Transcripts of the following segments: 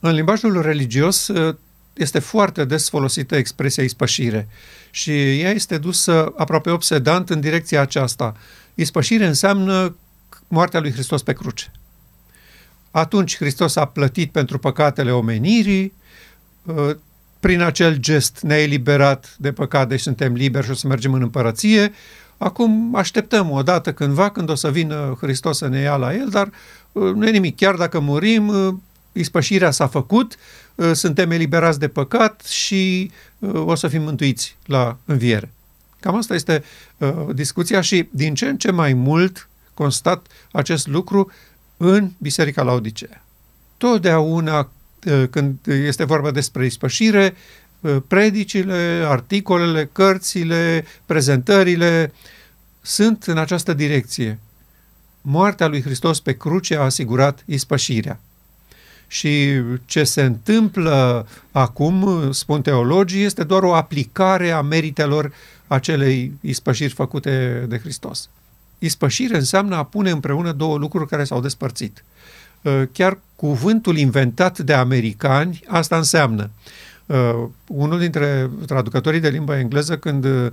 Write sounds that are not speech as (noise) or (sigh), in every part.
În limbajul religios uh, este foarte des folosită expresia ispășire și ea este dusă aproape obsedant în direcția aceasta. Ispășire înseamnă moartea lui Hristos pe cruce. Atunci Hristos a plătit pentru păcatele omenirii, uh, prin acel gest ne-a eliberat de păcat, deci suntem liberi și o să mergem în împărăție. Acum așteptăm o dată cândva când o să vină Hristos să ne ia la El, dar uh, nu e nimic. Chiar dacă murim, uh, ispășirea s-a făcut, suntem eliberați de păcat și o să fim mântuiți la înviere. Cam asta este discuția și din ce în ce mai mult constat acest lucru în Biserica Laodicea. Totdeauna când este vorba despre ispășire, predicile, articolele, cărțile, prezentările sunt în această direcție. Moartea lui Hristos pe cruce a asigurat ispășirea. Și ce se întâmplă acum, spun teologii, este doar o aplicare a meritelor acelei ispășiri făcute de Hristos. Ispășire înseamnă a pune împreună două lucruri care s-au despărțit. Uh, chiar cuvântul inventat de americani asta înseamnă. Uh, unul dintre traducătorii de limba engleză, când uh,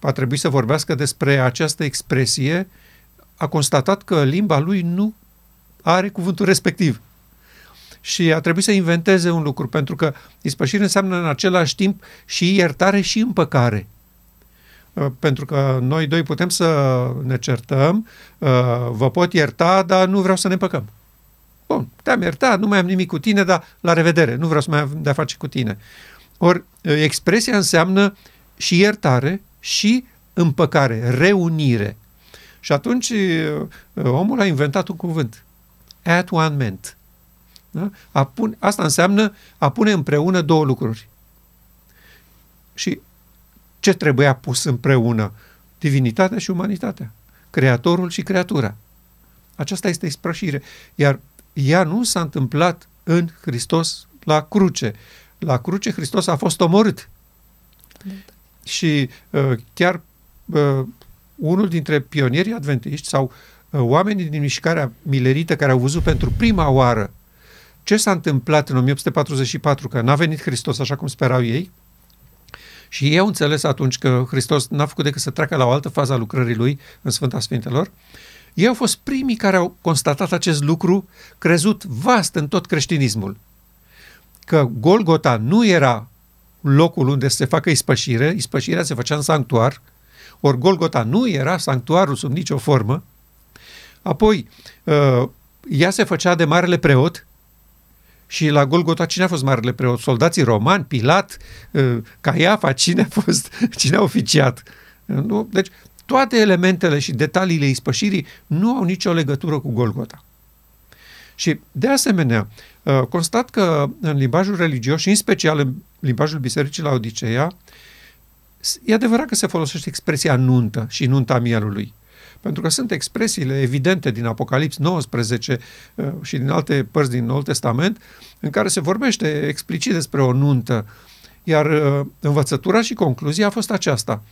a trebuit să vorbească despre această expresie, a constatat că limba lui nu are cuvântul respectiv. Și a trebuit să inventeze un lucru, pentru că ispășire înseamnă în același timp și iertare și împăcare. Uh, pentru că noi doi putem să ne certăm, uh, vă pot ierta, dar nu vreau să ne păcăm. Bun, te-am iertat, nu mai am nimic cu tine, dar la revedere, nu vreau să mai am de-a face cu tine. Ori, uh, expresia înseamnă și iertare și împăcare, reunire. Și atunci omul a inventat un cuvânt. At one ment. Da? A pun, asta înseamnă a pune împreună două lucruri. Și ce trebuia pus împreună? Divinitatea și umanitatea. Creatorul și creatura. Aceasta este exprășire. Iar ea nu s-a întâmplat în Hristos la cruce. La cruce Hristos a fost omorât. Și uh, chiar uh, unul dintre pionierii adventiști sau uh, oamenii din mișcarea milerită care au văzut pentru prima oară ce s-a întâmplat în 1844, că n-a venit Hristos așa cum sperau ei, și ei au înțeles atunci că Hristos n-a făcut decât să treacă la o altă fază a lucrării lui în Sfânta Sfintelor. Ei au fost primii care au constatat acest lucru, crezut vast în tot creștinismul. Că Golgota nu era locul unde se facă ispășire, ispășirea se făcea în sanctuar, ori Golgota nu era sanctuarul sub nicio formă. Apoi, uh, ea se făcea de marele preot, și la Golgota cine a fost marele preot? Soldații romani, Pilat, uh, Caiafa, cine a fost, (laughs) cine a oficiat? Uh, nu? Deci toate elementele și detaliile ispășirii nu au nicio legătură cu Golgota. Și de asemenea, uh, constat că în limbajul religios și în special în limbajul Bisericii la Odiseea, e adevărat că se folosește expresia nuntă și nunta mielului. Pentru că sunt expresiile evidente din Apocalips 19 uh, și din alte părți din Noul Testament în care se vorbește explicit despre o nuntă. Iar uh, învățătura și concluzia a fost aceasta,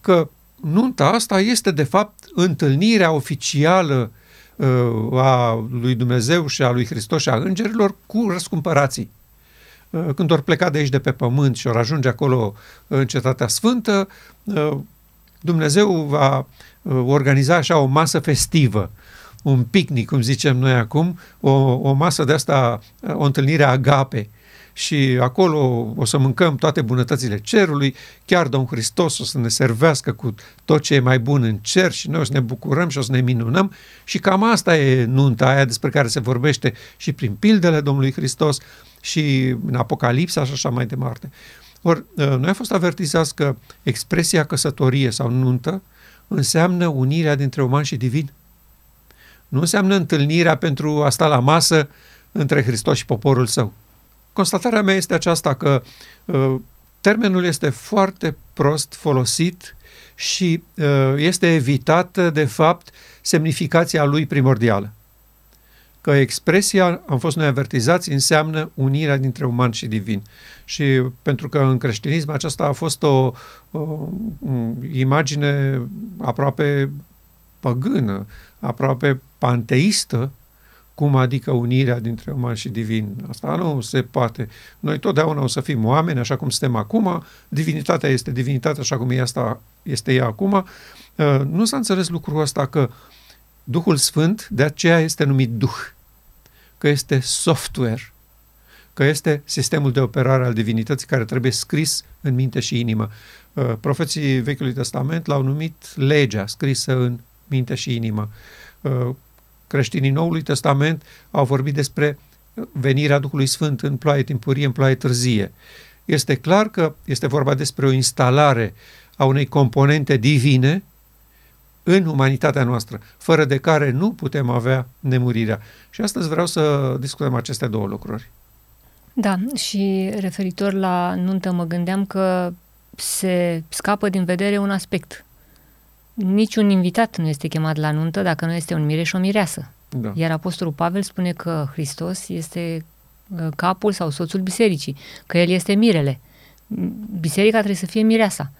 că nunta asta este de fapt întâlnirea oficială uh, a lui Dumnezeu și a lui Hristos și a îngerilor cu răscumpărații. Când ori pleca de aici de pe pământ și ori ajunge acolo în Cetatea Sfântă, Dumnezeu va uh, organiza așa o masă festivă, un picnic, cum zicem noi acum, o, o masă de asta, uh, o întâlnire agape. Și acolo o să mâncăm toate bunătățile cerului, chiar Domnul Hristos o să ne servească cu tot ce e mai bun în cer și noi o să ne bucurăm și o să ne minunăm și cam asta e nunta aia despre care se vorbește și prin pildele Domnului Hristos și în Apocalipsa și așa mai departe. Ori, ă, noi am fost avertizați că expresia căsătorie sau nuntă înseamnă unirea dintre uman și divin. Nu înseamnă întâlnirea pentru a sta la masă între Hristos și poporul său. Constatarea mea este aceasta că uh, termenul este foarte prost folosit și uh, este evitată, de fapt, semnificația lui primordială că expresia, am fost noi avertizați, înseamnă unirea dintre uman și divin. Și pentru că în creștinism aceasta a fost o, o imagine aproape păgână, aproape panteistă, Cum adică unirea dintre uman și divin? Asta nu se poate. Noi totdeauna o să fim oameni, așa cum suntem acum, divinitatea este divinitate, așa cum e asta, este ea acum. Uh, nu s-a înțeles lucrul ăsta că Duhul Sfânt de aceea este numit Duh, că este software, că este sistemul de operare al divinității care trebuie scris în minte și inimă. Uh, profeții Vechiului Testament l-au numit legea scrisă în minte și inimă. Uh, creștinii Noului Testament au vorbit despre venirea Duhului Sfânt în ploaie timpurie, în ploaie târzie. Este clar că este vorba despre o instalare a unei componente divine în umanitatea noastră, fără de care nu putem avea nemurirea. Și astăzi vreau să discutăm aceste două lucruri. Da, și referitor la nuntă mă gândeam că se scapă din vedere un aspect. Niciun invitat nu este chemat la nuntă dacă nu este un mireș și o mireasă. Da. Iar Apostolul Pavel spune că Hristos este uh, capul sau soțul bisericii, că el este mirele. Biserica trebuie să fie mireasa.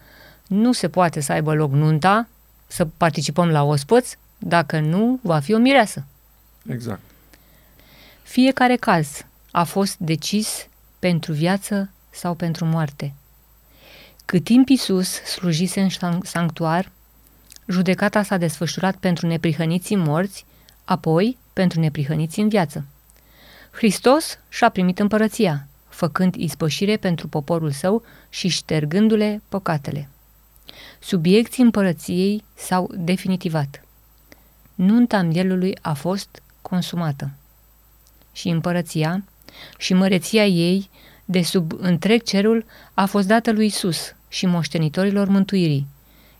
Nu se poate să aibă loc nunta, să participăm la ospăț, dacă nu, va fi o mireasă. Exact. Fiecare caz a fost decis pentru viață sau pentru moarte. Cât timp Iisus slujise în sanctuar, judecata s-a desfășurat pentru neprihăniții morți, apoi pentru neprihăniții în viață. Hristos și-a primit împărăția, făcând ispășire pentru poporul său și ștergându-le păcatele. Subiecții împărăției s-au definitivat. Nunta mielului a fost consumată. Și împărăția și măreția ei de sub întreg cerul a fost dată lui Isus și moștenitorilor mântuirii,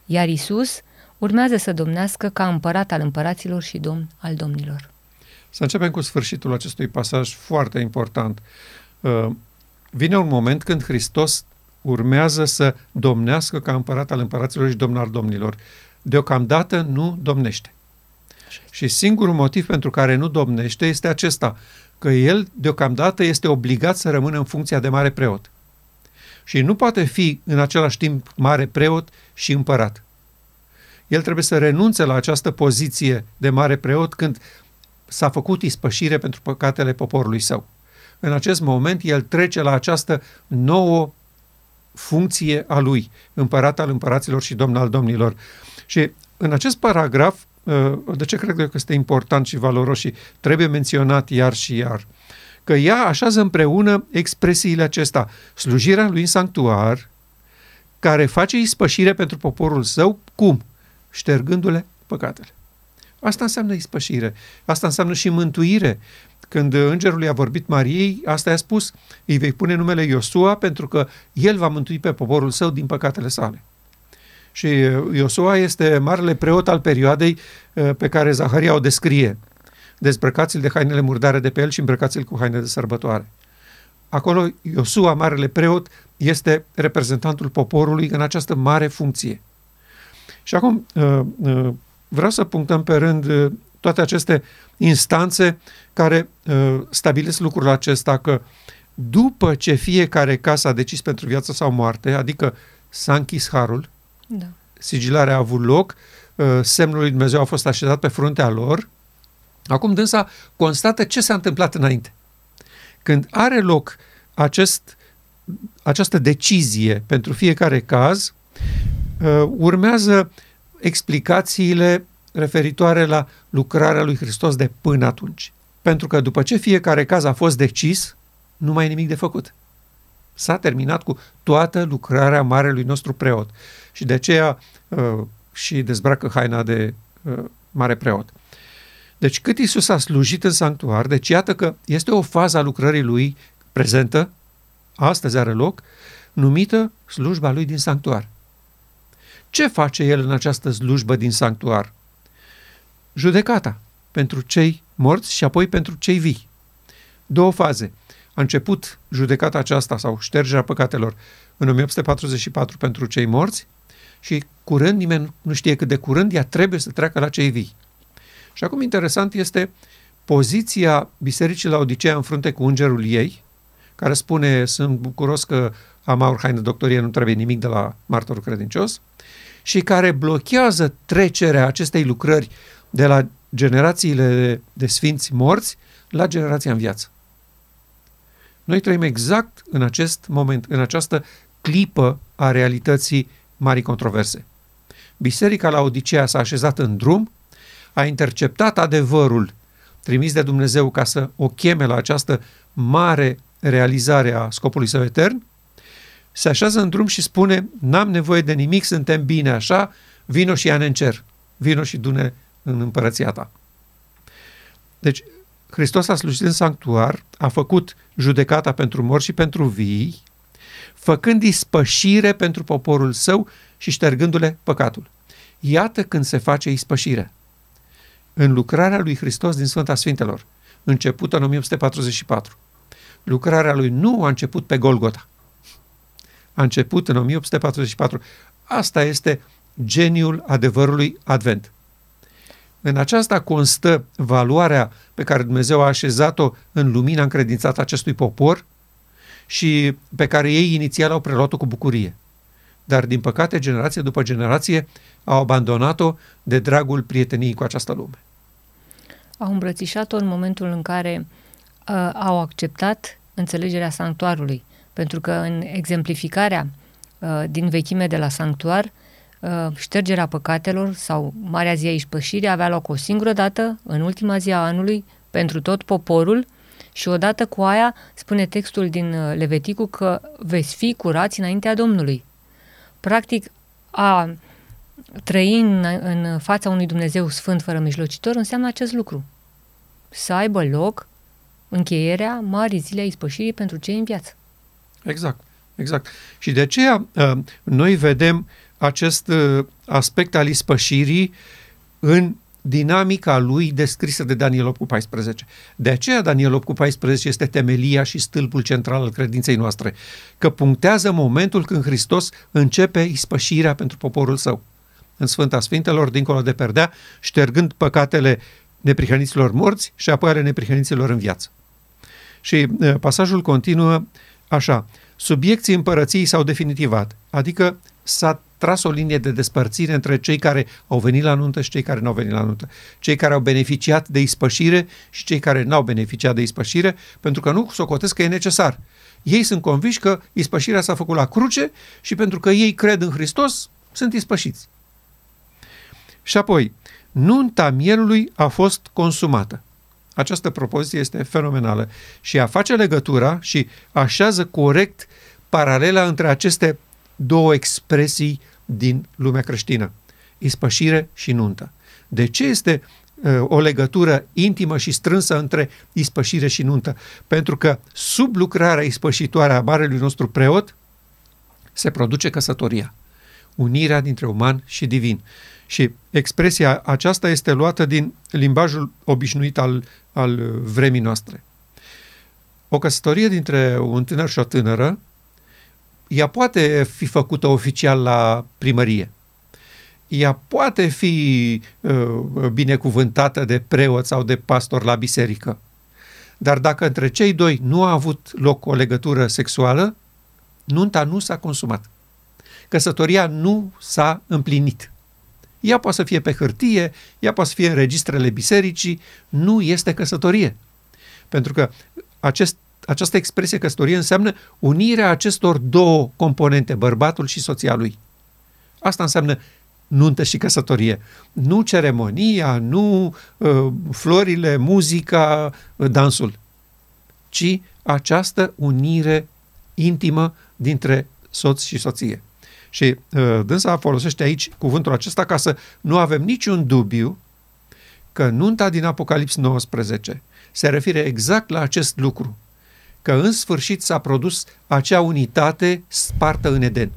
iar Isus urmează să domnească ca împărat al împăraților și domn al domnilor. Să începem cu sfârșitul acestui pasaj foarte important. Uh, vine un moment când Hristos urmează să domnească ca împărat al împăraților și domn al domnilor. Deocamdată nu domnește. Și singurul motiv pentru care nu domnește este acesta, că el deocamdată este obligat să rămână în funcția de mare preot. Și nu poate fi în același timp mare preot și împărat. El trebuie să renunțe la această poziție de mare preot când s-a făcut ispășire pentru păcatele poporului său. În acest moment, el trece la această nouă funcție a lui, împărat al împăraților și domn al domnilor. Și în acest paragraf Uh, de ce cred că este important și valoros și trebuie menționat iar și iar? Că ea așează împreună expresiile acestea. Slujirea lui în sanctuar, care face ispășire pentru poporul său, cum? Ștergându-le păcatele. Asta înseamnă ispășire. Asta înseamnă și mântuire. Când îngerul i-a vorbit Mariei, asta i-a spus, îi vei pune numele Iosua pentru că el va mântui pe poporul său din păcatele sale. Și uh, Iosua este marele preot al perioadei uh, pe care Zaharia o descrie. Dezbrăcați-l de hainele murdare de pe el și îmbrăcați-l cu haine de sărbătoare. Acolo Iosua, marele preot, este reprezentantul poporului în această mare funcție. Și acum uh, vreau să punctăm pe rând toate aceste instanțe care stabilesc lucrul acesta că după ce fiecare casă a decis pentru viață sau moarte, adică s-a închis harul, da. Sigilarea a avut loc, uh, semnul lui Dumnezeu a fost așezat pe fruntea lor. Acum dânsa constată ce s-a întâmplat înainte. Când are loc acest, această decizie pentru fiecare caz, uh, urmează explicațiile referitoare la lucrarea lui Hristos de până atunci. Pentru că după ce fiecare caz a fost decis, nu mai e nimic de făcut. S-a terminat cu toată lucrarea marelui nostru preot și de aceea uh, și dezbracă haina de uh, mare preot. Deci cât Isus a slujit în sanctuar, deci iată că este o fază a lucrării lui prezentă, astăzi are loc, numită slujba lui din sanctuar. Ce face el în această slujbă din sanctuar? Judecata pentru cei morți și apoi pentru cei vii. Două faze. A început judecata aceasta sau ștergerea păcatelor în 1844 pentru cei morți și curând, nimeni nu știe cât de curând, ea trebuie să treacă la cei vii. Și acum interesant este poziția Bisericii la Odisea în frunte cu îngerul ei, care spune, sunt bucuros că am aur haine doctorie, nu trebuie nimic de la martorul credincios, și care blochează trecerea acestei lucrări de la generațiile de sfinți morți la generația în viață. Noi trăim exact în acest moment, în această clipă a realității marii controverse. Biserica la Odiseea s-a așezat în drum, a interceptat adevărul trimis de Dumnezeu ca să o cheme la această mare realizare a scopului său etern, se așează în drum și spune, n-am nevoie de nimic, suntem bine așa, vino și ia în cer, vino și dune în împărăția ta. Deci, Hristos a slujit în sanctuar, a făcut judecata pentru morți și pentru vii, făcând ispășire pentru poporul său și ștergându-le păcatul. Iată când se face ispășire. În lucrarea lui Hristos din Sfânta Sfintelor, începută în 1844. Lucrarea lui nu a început pe Golgota. A început în 1844. Asta este geniul adevărului Advent. În aceasta constă valoarea pe care Dumnezeu a așezat-o în lumina încredințată acestui popor și pe care ei inițial au preluat-o cu bucurie. Dar, din păcate, generație după generație au abandonat-o de dragul prieteniei cu această lume. Au îmbrățișat-o în momentul în care uh, au acceptat înțelegerea sanctuarului, pentru că în exemplificarea uh, din vechime de la sanctuar, uh, ștergerea păcatelor sau Marea Zi a Ispășirii avea loc o singură dată, în ultima zi a anului, pentru tot poporul și odată cu aia spune textul din uh, Leveticu că veți fi curați înaintea Domnului. Practic, a trăi în, în fața unui Dumnezeu sfânt fără mijlocitor înseamnă acest lucru. Să aibă loc încheierea marii zile a ispășirii pentru cei în viață. Exact, exact. Și de aceea uh, noi vedem acest uh, aspect al ispășirii în dinamica lui descrisă de Daniel 8 cu 14. De aceea Daniel 8 cu 14 este temelia și stâlpul central al credinței noastre, că punctează momentul când Hristos începe ispășirea pentru poporul său. În Sfânta Sfintelor, dincolo de perdea, ștergând păcatele neprihăniților morți și apoi ale neprihăniților în viață. Și pasajul continuă așa, subiecții împărăției s-au definitivat, adică s-a tras o linie de despărțire între cei care au venit la nuntă și cei care nu au venit la nuntă. Cei care au beneficiat de ispășire și cei care n-au beneficiat de ispășire, pentru că nu socotesc că e necesar. Ei sunt conviși că ispășirea s-a făcut la cruce și pentru că ei cred în Hristos, sunt ispășiți. Și apoi, nunta mielului a fost consumată. Această propoziție este fenomenală și a face legătura și așează corect paralela între aceste două expresii din lumea creștină, ispășire și nuntă. De ce este uh, o legătură intimă și strânsă între ispășire și nuntă? Pentru că sub lucrarea ispășitoare a marelui nostru preot se produce căsătoria, unirea dintre uman și divin. Și expresia aceasta este luată din limbajul obișnuit al, al vremii noastre. O căsătorie dintre un tânăr și o tânără ea poate fi făcută oficial la primărie. Ea poate fi uh, binecuvântată de preot sau de pastor la biserică. Dar dacă între cei doi nu a avut loc o legătură sexuală, nunta nu s-a consumat. Căsătoria nu s-a împlinit. Ea poate să fie pe hârtie, ea poate să fie în registrele bisericii, nu este căsătorie. Pentru că acest această expresie căsătorie înseamnă unirea acestor două componente, bărbatul și soția lui. Asta înseamnă nuntă și căsătorie. Nu ceremonia, nu uh, florile, muzica, uh, dansul, ci această unire intimă dintre soț și soție. Și uh, dânsa folosește aici cuvântul acesta ca să nu avem niciun dubiu că nunta din Apocalips 19 se referă exact la acest lucru că în sfârșit s-a produs acea unitate spartă în Eden.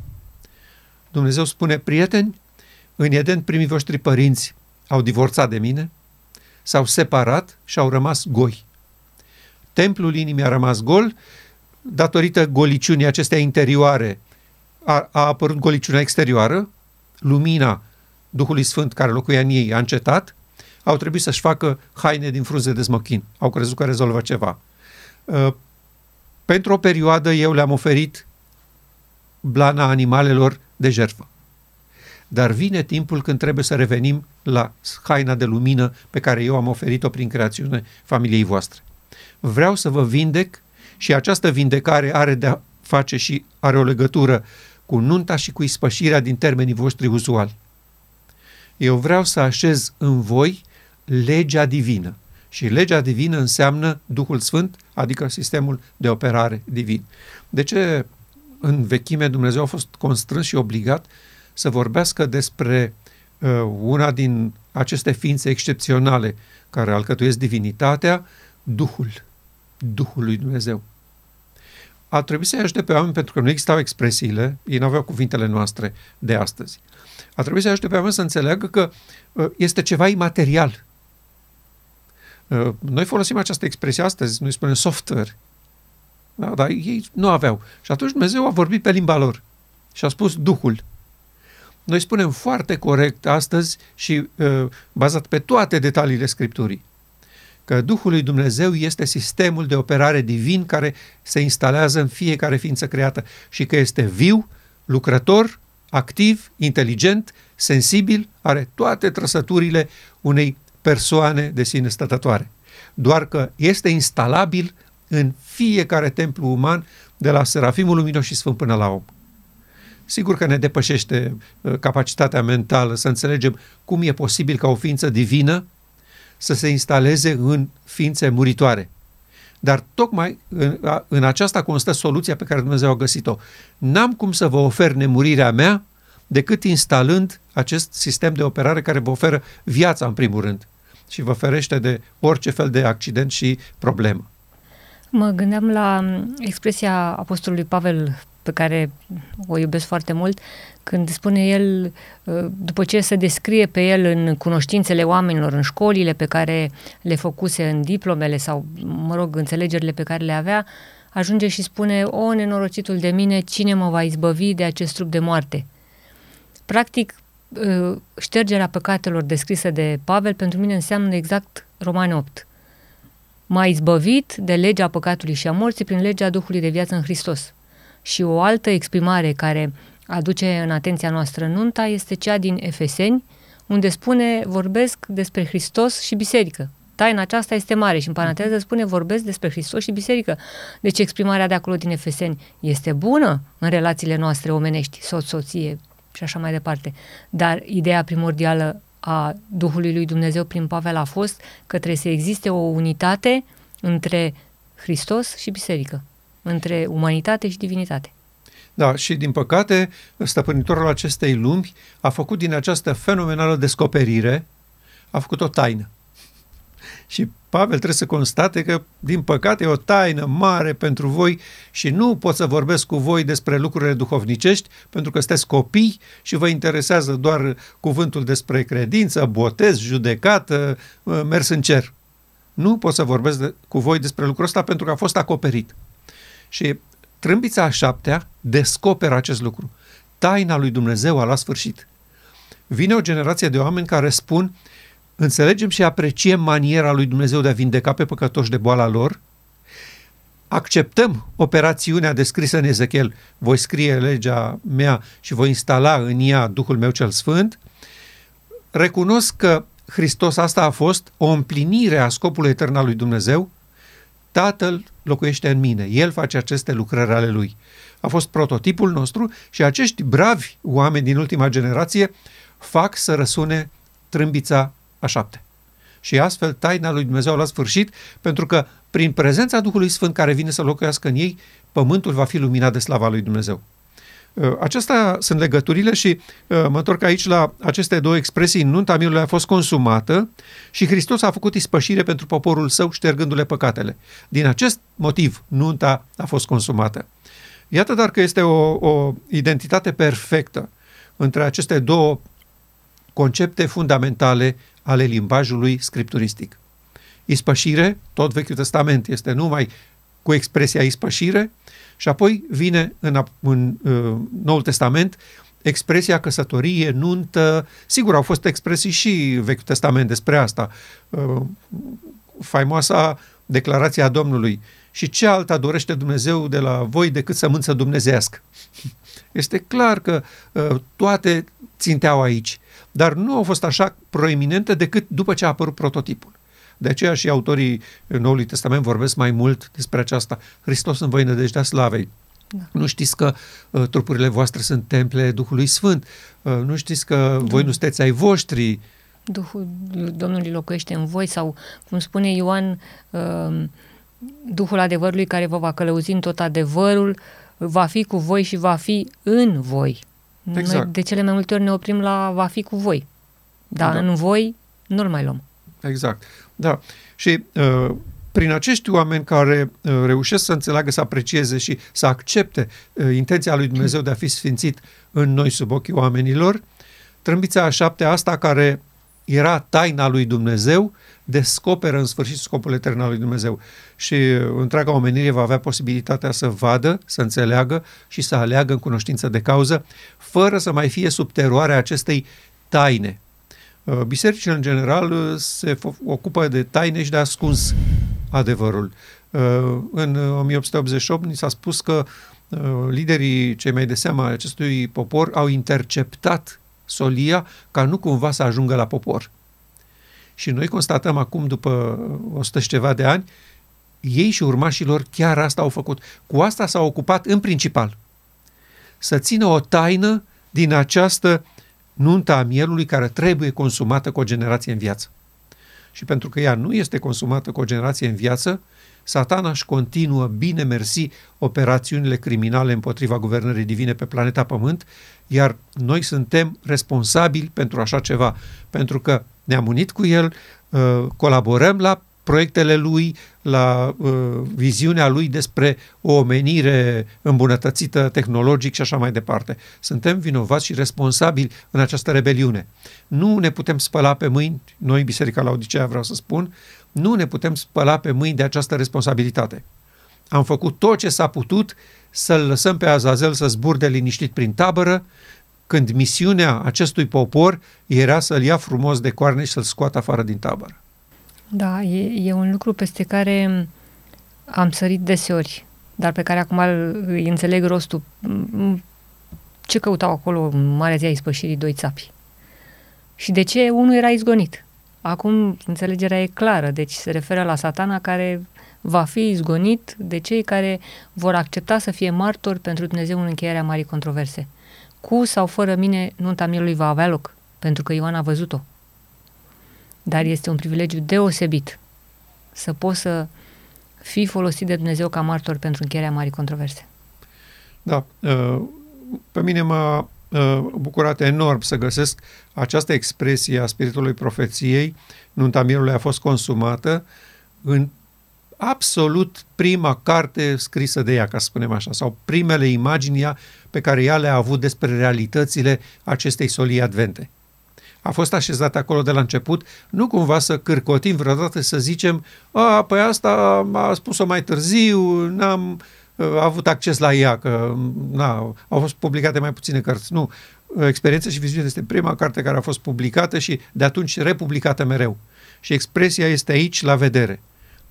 Dumnezeu spune, prieteni, în Eden primii voștri părinți au divorțat de mine, s-au separat și au rămas goi. Templul inimii a rămas gol, datorită goliciunii acestea interioare a, a apărut goliciunea exterioară, lumina Duhului Sfânt care locuia în ei a încetat, au trebuit să-și facă haine din frunze de smochin. Au crezut că rezolvă ceva. Uh, pentru o perioadă eu le-am oferit blana animalelor de jertfă. dar vine timpul când trebuie să revenim la haina de lumină pe care eu am oferit-o prin creațiune familiei voastre. Vreau să vă vindec și această vindecare are de a face și are o legătură cu nunta și cu ispășirea din termenii voștri uzuali. Eu vreau să așez în voi legea divină. Și legea divină înseamnă Duhul Sfânt, adică sistemul de operare divin. De ce în vechime Dumnezeu a fost constrâns și obligat să vorbească despre uh, una din aceste ființe excepționale care alcătuiesc divinitatea, Duhul, Duhul lui Dumnezeu. A trebuit să-i ajute pe oameni pentru că nu existau expresiile, ei nu aveau cuvintele noastre de astăzi. A trebuit să-i ajute pe oameni să înțeleagă că uh, este ceva imaterial. Uh, noi folosim această expresie astăzi, noi spunem software. Da? Dar ei nu aveau. Și atunci Dumnezeu a vorbit pe limba lor și a spus Duhul. Noi spunem foarte corect astăzi și uh, bazat pe toate detaliile Scripturii că Duhul lui Dumnezeu este sistemul de operare divin care se instalează în fiecare ființă creată și că este viu, lucrător, activ, inteligent, sensibil, are toate trăsăturile unei persoane de sine stătătoare. Doar că este instalabil în fiecare templu uman, de la Serafimul Luminos și Sfânt până la om. Sigur că ne depășește uh, capacitatea mentală să înțelegem cum e posibil ca o ființă divină să se instaleze în ființe muritoare. Dar tocmai în, în aceasta constă soluția pe care Dumnezeu a găsit-o. N-am cum să vă ofer nemurirea mea decât instalând acest sistem de operare care vă oferă viața în primul rând și vă ferește de orice fel de accident și problemă. Mă gândeam la expresia Apostolului Pavel pe care o iubesc foarte mult, când spune el, uh, după ce se descrie pe el în cunoștințele oamenilor, în școlile pe care le făcuse, în diplomele sau, mă rog, înțelegerile pe care le avea, ajunge și spune, o, nenorocitul de mine, cine mă va izbăvi de acest trup de moarte? Practic, uh, ștergerea păcatelor descrisă de Pavel pentru mine înseamnă exact Romane 8. M-a izbăvit de legea păcatului și a morții prin legea Duhului de viață în Hristos. Și o altă exprimare care aduce în atenția noastră nunta este cea din Efeseni, unde spune, vorbesc despre Hristos și biserică. Taina aceasta este mare și în paranteză spune vorbesc despre Hristos și biserică. Deci exprimarea de acolo din Efeseni este bună în relațiile noastre omenești, soț-soție și așa mai departe. Dar ideea primordială a Duhului lui Dumnezeu prin Pavel a fost că trebuie să existe o unitate între Hristos și biserică între umanitate și divinitate. Da, și din păcate, stăpânitorul acestei lumi a făcut din această fenomenală descoperire, a făcut o taină. Și Pavel trebuie să constate că, din păcate, e o taină mare pentru voi și nu pot să vorbesc cu voi despre lucrurile duhovnicești, pentru că sunteți copii și vă interesează doar cuvântul despre credință, botez, judecată, mers în cer. Nu pot să vorbesc de, cu voi despre lucrul ăsta pentru că a fost acoperit. Și trâmbița a șaptea descoperă acest lucru. Taina lui Dumnezeu a luat sfârșit. Vine o generație de oameni care spun înțelegem și apreciem maniera lui Dumnezeu de a vindeca pe păcătoși de boala lor, acceptăm operațiunea descrisă în Ezechiel, voi scrie legea mea și voi instala în ea Duhul meu cel Sfânt, recunosc că Hristos asta a fost o împlinire a scopului etern al lui Dumnezeu, Tatăl locuiește în mine, El face aceste lucrări ale Lui. A fost prototipul nostru și acești bravi oameni din ultima generație fac să răsune trâmbița a șapte. Și astfel taina lui Dumnezeu la sfârșit, pentru că prin prezența Duhului Sfânt care vine să locuiască în ei, pământul va fi luminat de slava lui Dumnezeu. Uh, acestea sunt legăturile și uh, mă întorc aici la aceste două expresii. Nunta mielului a fost consumată și Hristos a făcut ispășire pentru poporul său ștergându-le păcatele. Din acest motiv, nunta a fost consumată. Iată dar că este o, o identitate perfectă între aceste două concepte fundamentale ale limbajului scripturistic. Ispășire, tot Vechiul Testament este numai cu expresia ispășire, și apoi vine în, în uh, Noul Testament expresia căsătorie, nuntă. Sigur, au fost expresii și Vechiul Testament despre asta. Uh, faimoasa declarația Domnului. Și ce alta dorește Dumnezeu de la voi decât sămânță dumnezească? (laughs) Este clar că uh, toate ținteau aici, dar nu au fost așa proeminente decât după ce a apărut prototipul. De aceea și autorii Noului Testament vorbesc mai mult despre aceasta. Hristos în voi nădejdea slavei. Da. Nu știți că uh, trupurile voastre sunt temple Duhului Sfânt. Uh, nu știți că da. voi nu sunteți ai voștri. Duhul Domnului locuiește în voi sau, cum spune Ioan, uh, Duhul adevărului care vă va călăuzi în tot adevărul va fi cu voi și va fi în voi. Exact. Noi de cele mai multe ori ne oprim la va fi cu voi. Dar da. în voi nu-l mai luăm. Exact. Da. Și uh, prin acești oameni care uh, reușesc să înțeleagă, să aprecieze și să accepte uh, intenția lui Dumnezeu de a fi sfințit în noi sub ochii oamenilor, trâmbița a șaptea asta care era taina lui Dumnezeu, descoperă în sfârșit scopul etern al lui Dumnezeu. Și uh, întreaga omenire va avea posibilitatea să vadă, să înțeleagă și să aleagă în cunoștință de cauză, fără să mai fie sub teroarea acestei taine. Uh, bisericile, în general, uh, se ocupă de taine și de ascuns adevărul. În 1888 ni s-a spus că liderii cei mai de seama acestui popor au interceptat solia ca nu cumva să ajungă la popor. Și noi constatăm acum, după 100 și ceva de ani, ei și urmașilor chiar asta au făcut. Cu asta s-au ocupat în principal. Să țină o taină din această nuntă a mielului care trebuie consumată cu o generație în viață. Și pentru că ea nu este consumată cu o generație în viață, satana își continuă, bine mersi, operațiunile criminale împotriva guvernării divine pe planeta Pământ, iar noi suntem responsabili pentru așa ceva, pentru că ne-am unit cu el, uh, colaborăm la proiectele lui, la uh, viziunea lui despre o omenire îmbunătățită tehnologic și așa mai departe. Suntem vinovați și responsabili în această rebeliune. Nu ne putem spăla pe mâini, noi, Biserica Laodicea, vreau să spun, nu ne putem spăla pe mâini de această responsabilitate. Am făcut tot ce s-a putut să-l lăsăm pe Azazel să zburde liniștit prin tabără, când misiunea acestui popor era să-l ia frumos de coarne și să-l scoată afară din tabără. Da, e, e un lucru peste care am sărit deseori, dar pe care acum îi înțeleg rostul. Ce căutau acolo în Marea Zi a Ispășirii doi țapi? Și de ce unul era izgonit? Acum înțelegerea e clară, deci se referă la satana care va fi izgonit de cei care vor accepta să fie martori pentru Dumnezeu în încheierea marii controverse. Cu sau fără mine, nunta mielului va avea loc, pentru că Ioan a văzut-o. Dar este un privilegiu deosebit să poți să fii folosit de Dumnezeu ca martor pentru încheierea marii controverse. Da, uh, pe mine m-a uh, bucurat enorm să găsesc această expresie a spiritului profeției, nunta mielului a fost consumată, în absolut prima carte scrisă de ea, ca să spunem așa, sau primele imagini pe care ea le-a avut despre realitățile acestei solii advente. A fost așezat acolo de la început, nu cumva să cârcotim vreodată să zicem, a, păi asta a spus-o mai târziu, n-am uh, avut acces la ea, că na, au fost publicate mai puține cărți. Nu, Experiența și viziune este prima carte care a fost publicată și de atunci republicată mereu. Și expresia este aici la vedere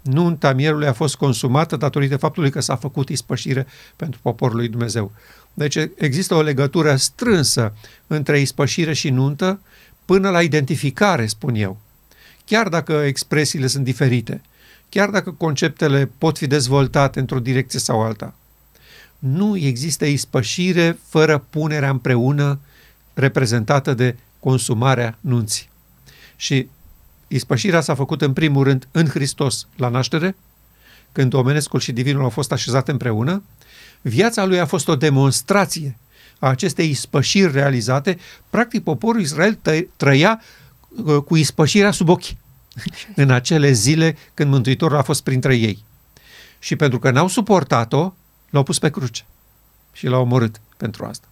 nunta mielului a fost consumată datorită faptului că s-a făcut ispășire pentru poporul lui Dumnezeu. Deci există o legătură strânsă între ispășire și nuntă până la identificare, spun eu. Chiar dacă expresiile sunt diferite, chiar dacă conceptele pot fi dezvoltate într-o direcție sau alta. Nu există ispășire fără punerea împreună reprezentată de consumarea nunții. Și Ispășirea s-a făcut în primul rând în Hristos la naștere, când omenescul și divinul au fost așezate împreună. Viața lui a fost o demonstrație a acestei ispășiri realizate. Practic, poporul Israel trăia uh, cu ispășirea sub ochi în acele zile când Mântuitorul a fost printre ei. Și pentru că n-au suportat-o, l-au pus pe cruce și l-au omorât pentru asta.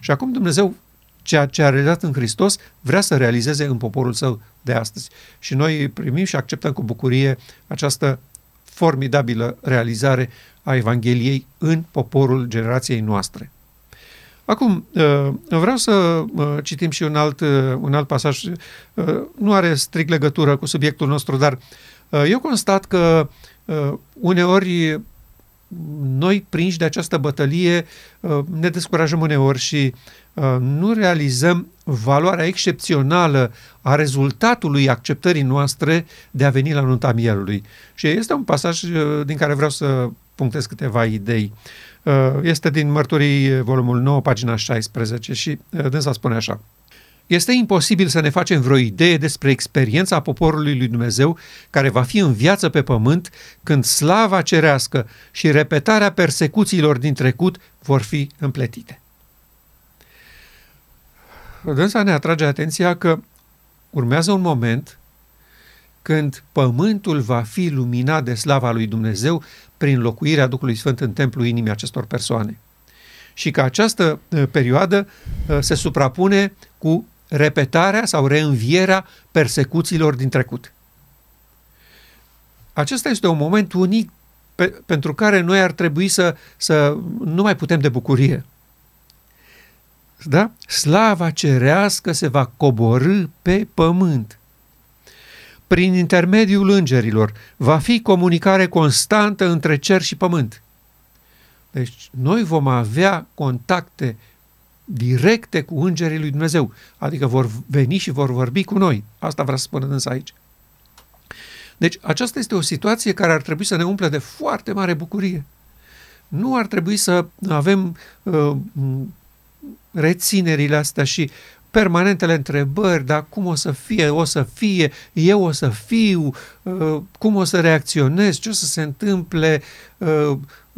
Și acum Dumnezeu ceea ce a realizat în Hristos, vrea să realizeze în poporul său de astăzi. Și noi primim și acceptăm cu bucurie această formidabilă realizare a Evangheliei în poporul generației noastre. Acum, uh, vreau să uh, citim și un alt, uh, un alt pasaj, nu are strict legătură cu subiectul nostru, dar eu constat că uneori noi, prinși de această bătălie, uh, ne descurajăm uneori și uh, nu realizăm valoarea excepțională a rezultatului acceptării noastre de a veni la nunta mielului. Și este un pasaj din care vreau să punctez câteva idei. Este din Mărturii, volumul 9, pagina 16 și dânsa spune așa. Este imposibil să ne facem vreo idee despre experiența poporului lui Dumnezeu care va fi în viață pe pământ când slava cerească și repetarea persecuțiilor din trecut vor fi împletite. Dânsa ne atrage atenția că urmează un moment când pământul va fi luminat de slava lui Dumnezeu prin locuirea Duhului Sfânt în templul inimii acestor persoane. Și că această uh, perioadă uh, se suprapune cu repetarea sau reînvierea persecuțiilor din trecut. Acesta este un moment unic pe, pentru care noi ar trebui să, să nu mai putem de bucurie. Da? Slava cerească se va coborâ pe pământ. Prin intermediul îngerilor va fi comunicare constantă între cer și pământ. Deci noi vom avea contacte directe cu îngerii lui Dumnezeu, adică vor veni și vor vorbi cu noi. Asta vrea să spună însă aici. Deci aceasta este o situație care ar trebui să ne umple de foarte mare bucurie. Nu ar trebui să avem uh, reținerile astea și permanentele întrebări, dar cum o să fie, o să fie, eu o să fiu, uh, cum o să reacționez, ce o să se întâmple, uh,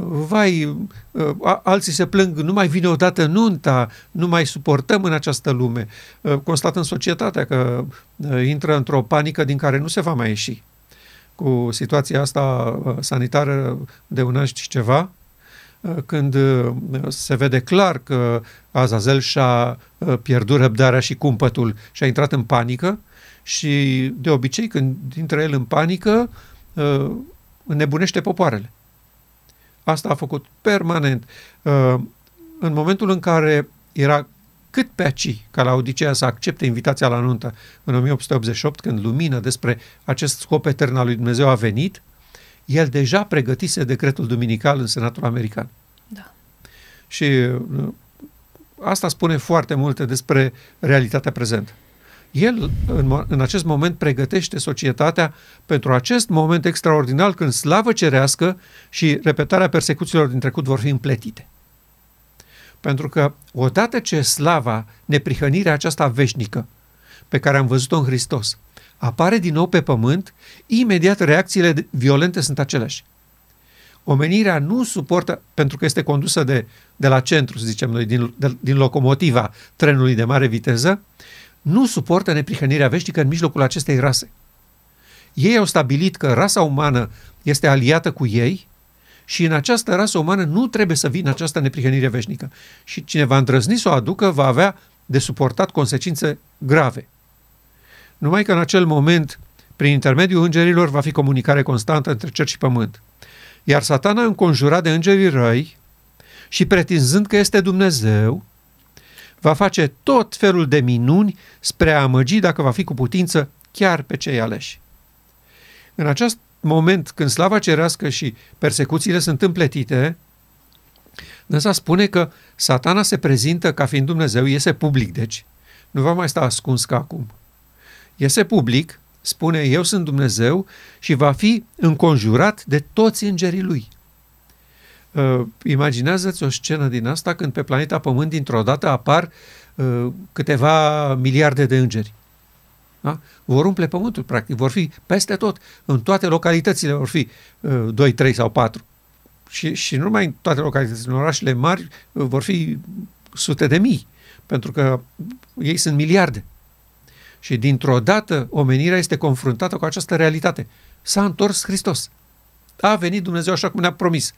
vai, uh, alții se plâng, nu mai vine odată nunta, nu mai suportăm în această lume. Constatăm societatea că intră într-o panică din care nu se va mai ieși. Cu situația asta sanitară de un an și ceva, când se vede clar că Azazel și-a pierdut răbdarea și cumpătul și a intrat în panică și de obicei când intră el în panică înnebunește popoarele. Asta a făcut permanent. În momentul în care era cât pe aci ca la Odiseea să accepte invitația la nuntă în 1888, când lumină despre acest scop etern al lui Dumnezeu a venit, el deja pregătise decretul duminical în Senatul American. Da. Și uh, asta spune foarte multe despre realitatea prezentă. El, în, în acest moment, pregătește societatea pentru acest moment extraordinar când slavă cerească și repetarea persecuțiilor din trecut vor fi împletite. Pentru că odată ce slava, neprihănirea aceasta veșnică, pe care am văzut-o în Hristos, apare din nou pe pământ, imediat reacțiile violente sunt aceleași. Omenirea nu suportă, pentru că este condusă de, de la centru, să zicem noi, din, de, din locomotiva trenului de mare viteză, nu suportă neprihănirea veșnică în mijlocul acestei rase. Ei au stabilit că rasa umană este aliată cu ei și în această rasă umană nu trebuie să vină această neprihănire veșnică. Și cine va îndrăzni să o aducă va avea de suportat consecințe grave. Numai că în acel moment, prin intermediul îngerilor, va fi comunicare constantă între cer și pământ. Iar satana, înconjurat de îngerii răi și pretinzând că este Dumnezeu, va face tot felul de minuni spre a amăgi, dacă va fi cu putință, chiar pe cei aleși. În acest moment, când slava cerească și persecuțiile sunt împletite, Dânsa spune că satana se prezintă ca fiind Dumnezeu, iese public, deci. Nu va mai sta ascuns ca acum iese public, spune eu sunt Dumnezeu și va fi înconjurat de toți îngerii lui. Uh, imaginează-ți o scenă din asta când pe planeta Pământ dintr-o dată apar uh, câteva miliarde de îngeri. Da? Vor umple pământul, practic, vor fi peste tot, în toate localitățile vor fi uh, 2, 3 sau 4. Și, și nu numai în toate localitățile, în orașele mari uh, vor fi sute de mii, pentru că ei sunt miliarde. Și dintr-o dată omenirea este confruntată cu această realitate. S-a întors Hristos. A venit Dumnezeu așa cum ne-a promis.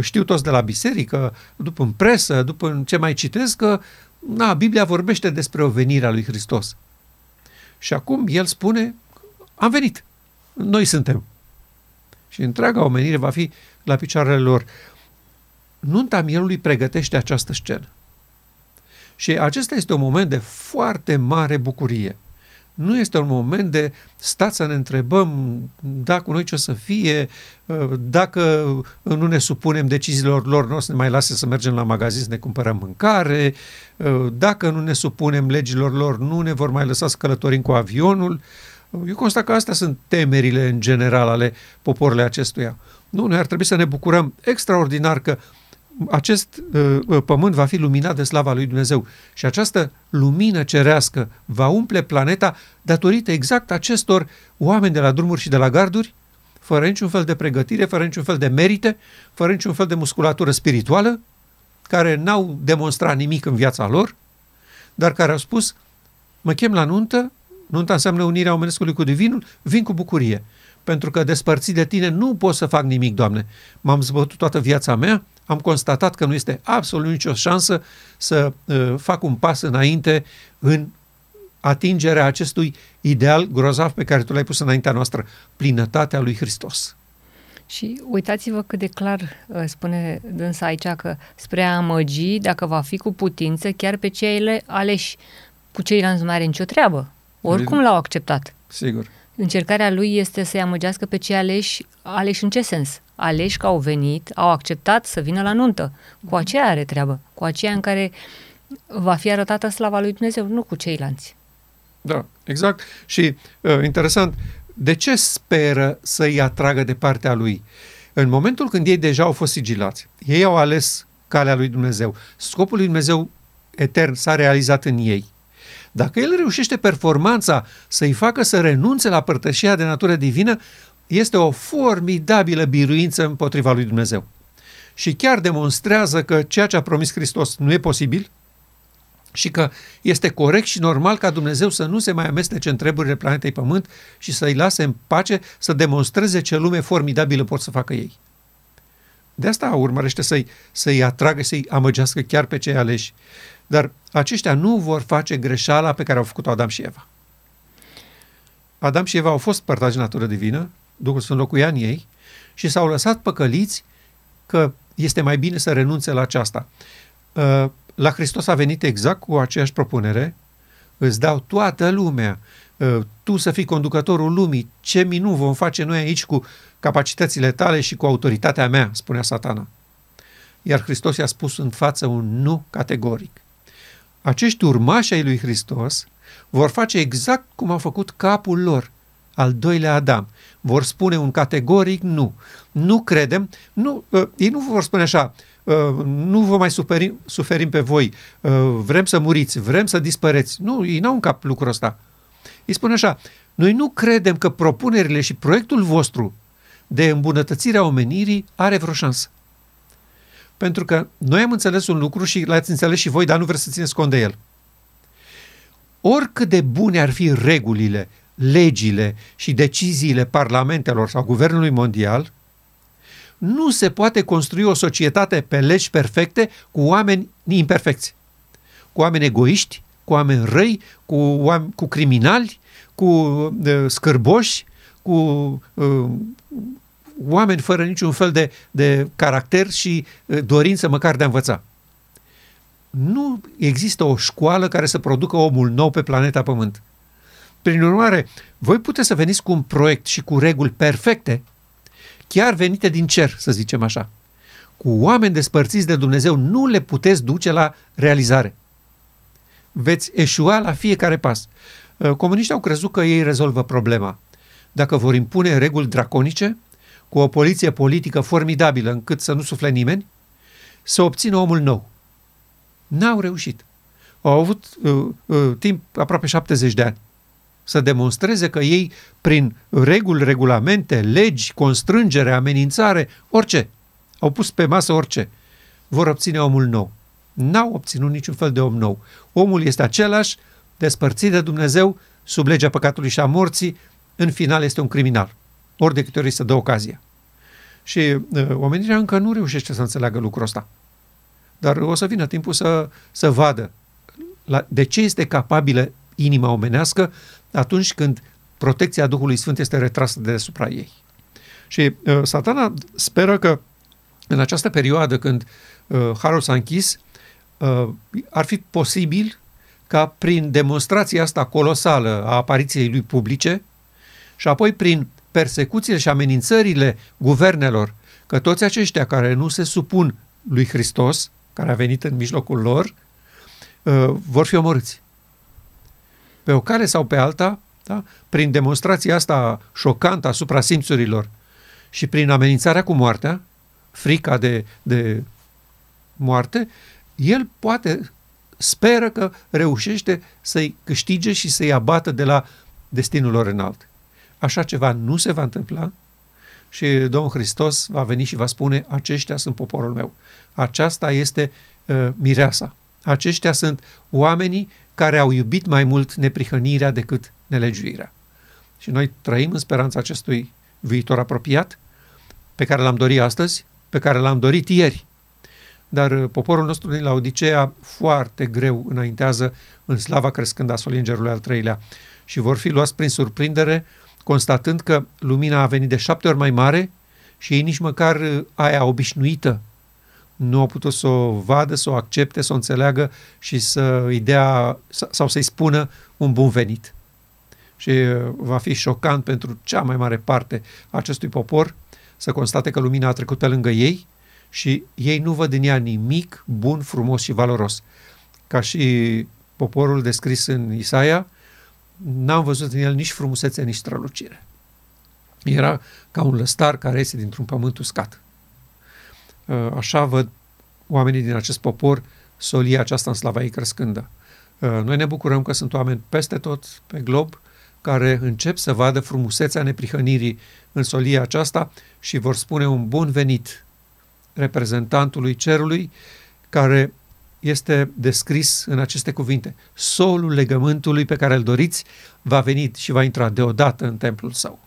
Știu toți de la biserică, după în presă, după în ce mai citesc, că na, Biblia vorbește despre o venire a lui Hristos. Și acum el spune, am venit, noi suntem. Și întreaga omenire va fi la picioarele lor. Nunta mielului pregătește această scenă. Și acesta este un moment de foarte mare bucurie. Nu este un moment de stați să ne întrebăm dacă noi ce o să fie, dacă nu ne supunem deciziilor lor, nu o să ne mai lase să mergem la magazin să ne cumpărăm mâncare, dacă nu ne supunem legilor lor, nu ne vor mai lăsa să călătorim cu avionul. Eu constat că astea sunt temerile în general ale poporului acestuia. Nu, noi ar trebui să ne bucurăm extraordinar că acest uh, uh, pământ va fi luminat de slava lui Dumnezeu și această lumină cerească va umple planeta datorită exact acestor oameni de la drumuri și de la garduri, fără niciun fel de pregătire, fără niciun fel de merite, fără niciun fel de musculatură spirituală, care n-au demonstrat nimic în viața lor, dar care au spus, mă chem la nuntă, nunta înseamnă unirea omenescului cu divinul, vin cu bucurie pentru că despărțit de tine nu pot să fac nimic, Doamne. M-am zbătut toată viața mea, am constatat că nu este absolut nicio șansă să uh, fac un pas înainte în atingerea acestui ideal grozav pe care tu l-ai pus înaintea noastră, plinătatea lui Hristos. Și uitați-vă cât de clar uh, spune dânsa aici că spre a amăgi, dacă va fi cu putință, chiar pe cei aleși. Cu ceilalți nu are nicio treabă. Oricum l-au acceptat. Sigur. Încercarea lui este să-i amăgească pe cei aleși, aleși în ce sens? Aleși că au venit, au acceptat să vină la nuntă. Cu aceea are treabă, cu aceea în care va fi arătată slava lui Dumnezeu, nu cu ceilalți. Da, exact. Și uh, interesant, de ce speră să-i atragă de partea lui? În momentul când ei deja au fost sigilați, ei au ales calea lui Dumnezeu, scopul lui Dumnezeu etern s-a realizat în ei. Dacă el reușește performanța să-i facă să renunțe la părtășia de natură divină, este o formidabilă biruință împotriva lui Dumnezeu. Și chiar demonstrează că ceea ce a promis Hristos nu e posibil și că este corect și normal ca Dumnezeu să nu se mai amestece în treburile planetei Pământ și să-i lase în pace să demonstreze ce lume formidabilă pot să facă ei. De asta urmărește să-i, să-i atragă, să-i amăgească chiar pe cei aleși. Dar aceștia nu vor face greșeala pe care au făcut-o Adam și Eva. Adam și Eva au fost părtași natură divină, Duhul Sfânt locuia în ei și s-au lăsat păcăliți că este mai bine să renunțe la aceasta. Uh, la Hristos a venit exact cu aceeași propunere, îți dau toată lumea, uh, tu să fii conducătorul lumii, ce minuni vom face noi aici cu capacitățile tale și cu autoritatea mea, spunea satana. Iar Hristos i-a spus în față un nu categoric. Acești urmași ai lui Hristos vor face exact cum a făcut capul lor, al doilea Adam. Vor spune un categoric nu. Nu credem, nu, uh, ei nu vor spune așa, uh, nu vă mai suferim, suferim pe voi, uh, vrem să muriți, vrem să dispăreți. Nu, ei n-au în cap lucrul ăsta. Ei spun așa, noi nu credem că propunerile și proiectul vostru de îmbunătățire a omenirii are vreo șansă. Pentru că noi am înțeles un lucru și l-ați înțeles și voi, dar nu vreți să țineți cont de el. Oricât de bune ar fi regulile, legile și deciziile parlamentelor sau guvernului mondial, nu se poate construi o societate pe legi perfecte cu oameni imperfecți, cu oameni egoiști, cu oameni răi, cu, oameni, cu criminali, cu uh, scârboși, cu uh, oameni fără niciun fel de, de caracter și uh, dorință măcar de a învăța. Nu există o școală care să producă omul nou pe planeta Pământ. Prin urmare, voi puteți să veniți cu un proiect și cu reguli perfecte, chiar venite din cer, să zicem așa. Cu oameni despărțiți de Dumnezeu nu le puteți duce la realizare. Veți eșua la fiecare pas. Uh, comuniștii au crezut că ei rezolvă problema. Dacă vor impune reguli draconice, cu o poliție politică formidabilă încât să nu sufle nimeni, să obțină omul nou. N-au reușit. Au avut uh, uh, timp aproape 70 de ani să demonstreze că ei, prin reguli, regulamente, legi, constrângere, amenințare, orice, au pus pe masă orice, vor obține omul nou. N-au obținut niciun fel de om nou. Omul este același, despărțit de Dumnezeu, sub legea păcatului și a morții, în final este un criminal ori de câte ori să dă ocazia. Și uh, omenirea încă nu reușește să înțeleagă lucrul ăsta. Dar o să vină timpul să, să vadă la, de ce este capabilă inima omenească atunci când protecția Duhului Sfânt este retrasă de deasupra ei. Și uh, satana speră că în această perioadă când uh, harul s-a închis, uh, ar fi posibil ca prin demonstrația asta colosală a apariției lui publice și apoi prin persecuțiile și amenințările guvernelor că toți aceștia care nu se supun lui Hristos, care a venit în mijlocul lor, uh, vor fi omorâți. Pe o cale sau pe alta, da? prin demonstrația asta șocantă asupra simțurilor și prin amenințarea cu moartea, frica de, de moarte, el poate, speră că reușește să-i câștige și să-i abată de la destinul lor înalt. Așa ceva nu se va întâmpla și Domnul Hristos va veni și va spune, aceștia sunt poporul meu. Aceasta este uh, mireasa. Aceștia sunt oamenii care au iubit mai mult neprihănirea decât nelegiuirea. Și noi trăim în speranța acestui viitor apropiat, pe care l-am dorit astăzi, pe care l-am dorit ieri. Dar uh, poporul nostru din Laodicea foarte greu înaintează în slava crescând a solingerului al treilea și vor fi luați prin surprindere constatând că lumina a venit de șapte ori mai mare și ei nici măcar uh, aia obișnuită nu au putut să o vadă, să o accepte, să o înțeleagă și să îi dea sau să-i spună un bun venit. Și uh, va fi șocant pentru cea mai mare parte a acestui popor să constate că lumina a trecut pe lângă ei și ei nu văd în ea nimic bun, frumos și valoros. Ca și poporul descris în Isaia, n-am văzut în el nici frumusețe, nici strălucire. Era ca un lăstar care iese dintr-un pământ uscat. Uh, așa văd oamenii din acest popor solia aceasta în slava ei crescândă. Uh, noi ne bucurăm că sunt oameni peste tot pe glob care încep să vadă frumusețea neprihănirii în solia aceasta și vor spune un bun venit reprezentantului cerului care este descris în aceste cuvinte. Solul legământului pe care îl doriți va veni și va intra deodată în templul său.